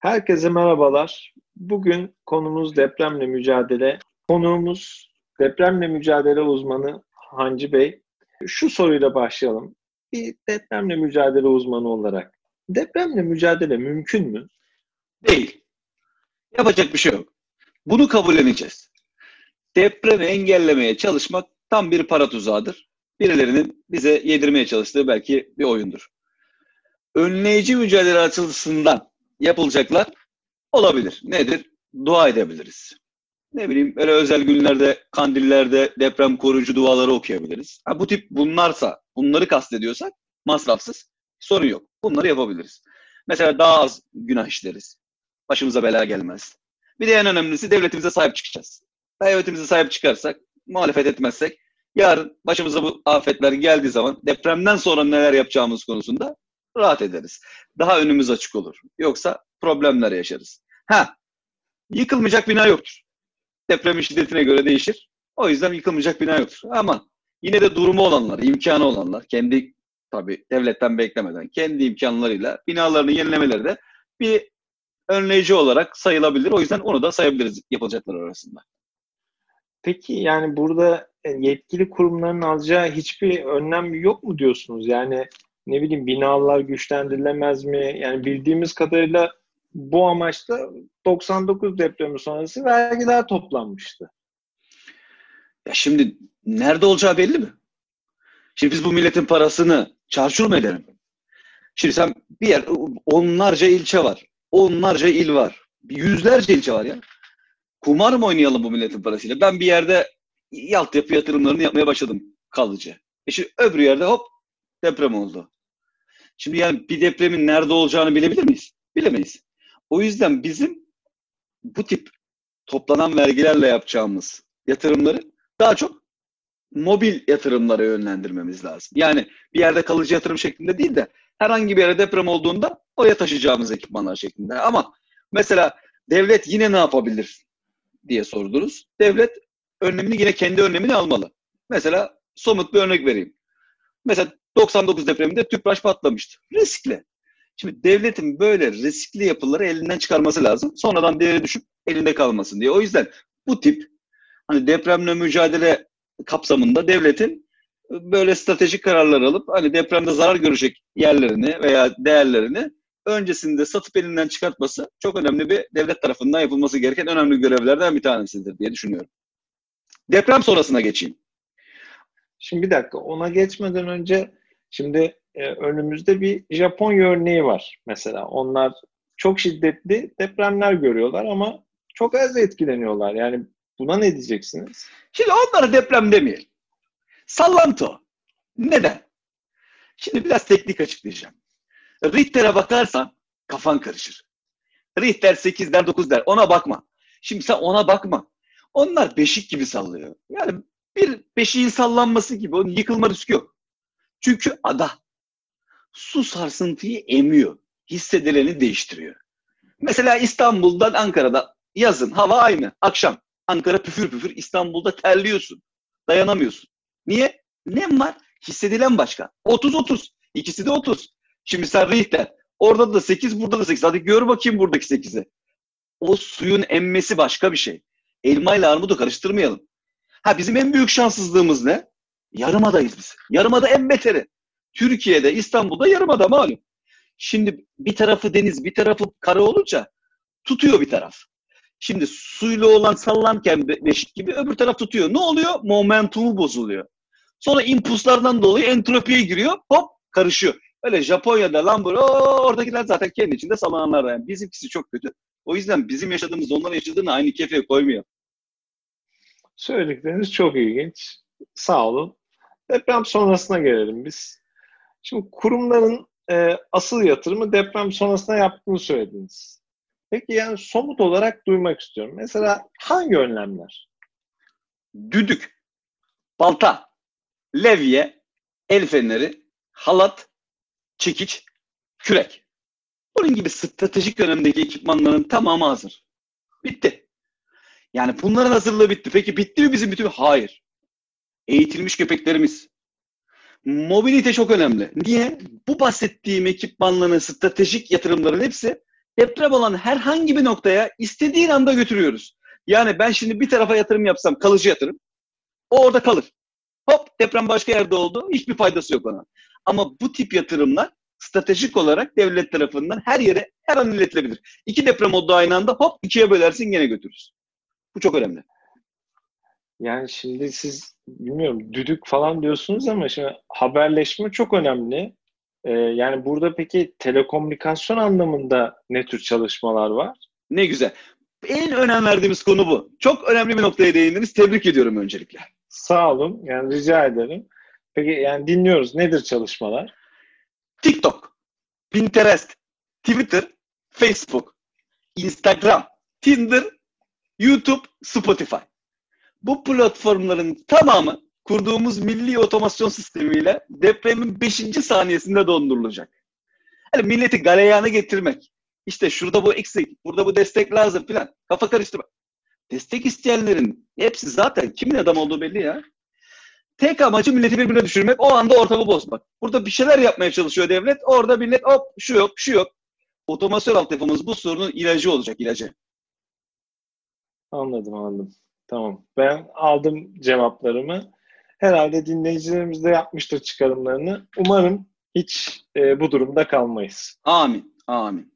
Herkese merhabalar. Bugün konumuz depremle mücadele. Konuğumuz depremle mücadele uzmanı Hancı Bey. Şu soruyla başlayalım. Bir depremle mücadele uzmanı olarak depremle mücadele mümkün mü? Değil. Yapacak bir şey yok. Bunu kabulleneceğiz. Depremi engellemeye çalışmak tam bir para tuzağıdır. Birilerinin bize yedirmeye çalıştığı belki bir oyundur. Önleyici mücadele açısından yapılacaklar olabilir. Nedir? Dua edebiliriz. Ne bileyim öyle özel günlerde, kandillerde deprem koruyucu duaları okuyabiliriz. Ha, bu tip bunlarsa, bunları kastediyorsak masrafsız sorun yok. Bunları yapabiliriz. Mesela daha az günah işleriz. Başımıza bela gelmez. Bir de en önemlisi devletimize sahip çıkacağız. Devletimize sahip çıkarsak, muhalefet etmezsek, yarın başımıza bu afetler geldiği zaman depremden sonra neler yapacağımız konusunda rahat ederiz. Daha önümüz açık olur. Yoksa problemler yaşarız. Ha, yıkılmayacak bina yoktur. Depremin şiddetine göre değişir. O yüzden yıkılmayacak bina yoktur. Ama yine de durumu olanlar, imkanı olanlar, kendi tabii devletten beklemeden, kendi imkanlarıyla binalarını yenilemeleri de bir önleyici olarak sayılabilir. O yüzden onu da sayabiliriz yapılacaklar arasında. Peki yani burada yetkili kurumların alacağı hiçbir önlem yok mu diyorsunuz? Yani ne bileyim binalar güçlendirilemez mi? Yani bildiğimiz kadarıyla bu amaçla 99 depremi sonrası vergiler toplanmıştı. Ya şimdi nerede olacağı belli mi? Şimdi biz bu milletin parasını çarçur mu edelim? Şimdi sen bir yer, onlarca ilçe var. Onlarca il var. Yüzlerce ilçe var ya. Kumar mı oynayalım bu milletin parasıyla? Ben bir yerde altyapı yatırımlarını yapmaya başladım kalıcı. E şimdi öbür yerde hop deprem oldu. Şimdi yani bir depremin nerede olacağını bilebilir miyiz? Bilemeyiz. O yüzden bizim bu tip toplanan vergilerle yapacağımız yatırımları daha çok mobil yatırımlara yönlendirmemiz lazım. Yani bir yerde kalıcı yatırım şeklinde değil de herhangi bir yere deprem olduğunda oraya taşıyacağımız ekipmanlar şeklinde. Ama mesela devlet yine ne yapabilir diye sordunuz. Devlet önlemini yine kendi önlemini almalı. Mesela somut bir örnek vereyim. Mesela 99 depreminde tüpraş patlamıştı. Riskli. Şimdi devletin böyle riskli yapıları elinden çıkarması lazım. Sonradan değeri düşüp elinde kalmasın diye. O yüzden bu tip hani depremle mücadele kapsamında devletin böyle stratejik kararlar alıp hani depremde zarar görecek yerlerini veya değerlerini öncesinde satıp elinden çıkartması çok önemli bir devlet tarafından yapılması gereken önemli görevlerden bir tanesidir diye düşünüyorum. Deprem sonrasına geçeyim. Şimdi bir dakika ona geçmeden önce şimdi e, önümüzde bir Japonya örneği var mesela. Onlar çok şiddetli depremler görüyorlar ama çok az etkileniyorlar. Yani buna ne diyeceksiniz? Şimdi onlara deprem demeyelim. Sallantı Neden? Şimdi biraz teknik açıklayacağım. Richter'e bakarsan kafan karışır. Richter 8 der 9 der ona bakma. Şimdi sen ona bakma. Onlar beşik gibi sallıyor. Yani bir beşiğin sallanması gibi onun yıkılma riski yok. Çünkü ada su sarsıntıyı emiyor. Hissedileni değiştiriyor. Mesela İstanbul'dan Ankara'da yazın hava aynı. Akşam Ankara püfür püfür İstanbul'da terliyorsun. Dayanamıyorsun. Niye? Nem var? Hissedilen başka. 30-30. İkisi de 30. Şimdi sen Richter. Orada da 8, burada da 8. Hadi gör bakayım buradaki 8'i. O suyun emmesi başka bir şey. Elma ile armudu karıştırmayalım. Ha bizim en büyük şanssızlığımız ne? Yarımadayız biz. Yarımada en beteri. Türkiye'de, İstanbul'da yarımada malum. Şimdi bir tarafı deniz, bir tarafı kara olunca tutuyor bir taraf. Şimdi suyla olan sallanken beşik gibi öbür taraf tutuyor. Ne oluyor? Momentumu bozuluyor. Sonra impulslardan dolayı entropiye giriyor. Hop karışıyor. Öyle Japonya'da lan böyle oradakiler zaten kendi içinde sallananlar. Yani bizimkisi çok kötü. O yüzden bizim yaşadığımız onların yaşadığını aynı kefeye koymuyor. Söyledikleriniz çok ilginç. Sağ olun. Deprem sonrasına gelelim biz. Şimdi kurumların e, asıl yatırımı deprem sonrasında yaptığını söylediniz. Peki yani somut olarak duymak istiyorum. Mesela hangi önlemler? Düdük, balta, levye, el feneri, halat, çekiç, kürek. Bunun gibi stratejik dönemdeki ekipmanların tamamı hazır. Bitti. Yani bunların hazırlığı bitti. Peki bitti mi bizim bütün? Hayır. Eğitilmiş köpeklerimiz. Mobilite çok önemli. Niye? Bu bahsettiğim ekipmanların stratejik yatırımların hepsi deprem olan herhangi bir noktaya istediğin anda götürüyoruz. Yani ben şimdi bir tarafa yatırım yapsam kalıcı yatırım. O orada kalır. Hop deprem başka yerde oldu. Hiçbir faydası yok ona. Ama bu tip yatırımlar stratejik olarak devlet tarafından her yere her an iletilebilir. İki deprem oldu aynı anda hop ikiye bölersin gene götürürsün. Bu çok önemli. Yani şimdi siz bilmiyorum düdük falan diyorsunuz ama şimdi haberleşme çok önemli. Ee, yani burada peki telekomünikasyon anlamında ne tür çalışmalar var? Ne güzel. En önem verdiğimiz konu bu. Çok önemli bir noktaya değindiniz. Tebrik ediyorum öncelikle. Sağ olun. Yani rica ederim. Peki yani dinliyoruz. Nedir çalışmalar? TikTok, Pinterest, Twitter, Facebook, Instagram, Tinder, YouTube, Spotify. Bu platformların tamamı kurduğumuz milli otomasyon sistemiyle depremin 5. saniyesinde dondurulacak. Yani milleti galeyana getirmek. İşte şurada bu eksik, burada bu destek lazım filan. Kafa karıştırma. Destek isteyenlerin hepsi zaten kimin adam olduğu belli ya. Tek amacı milleti birbirine düşürmek, o anda ortamı bozmak. Burada bir şeyler yapmaya çalışıyor devlet, orada millet hop şu yok, şu yok. Otomasyon altyapımız bu sorunun ilacı olacak, ilacı. Anladım, anladım. Tamam. Ben aldım cevaplarımı. Herhalde dinleyicilerimiz de yapmıştır çıkarımlarını. Umarım hiç e, bu durumda kalmayız. Amin, amin.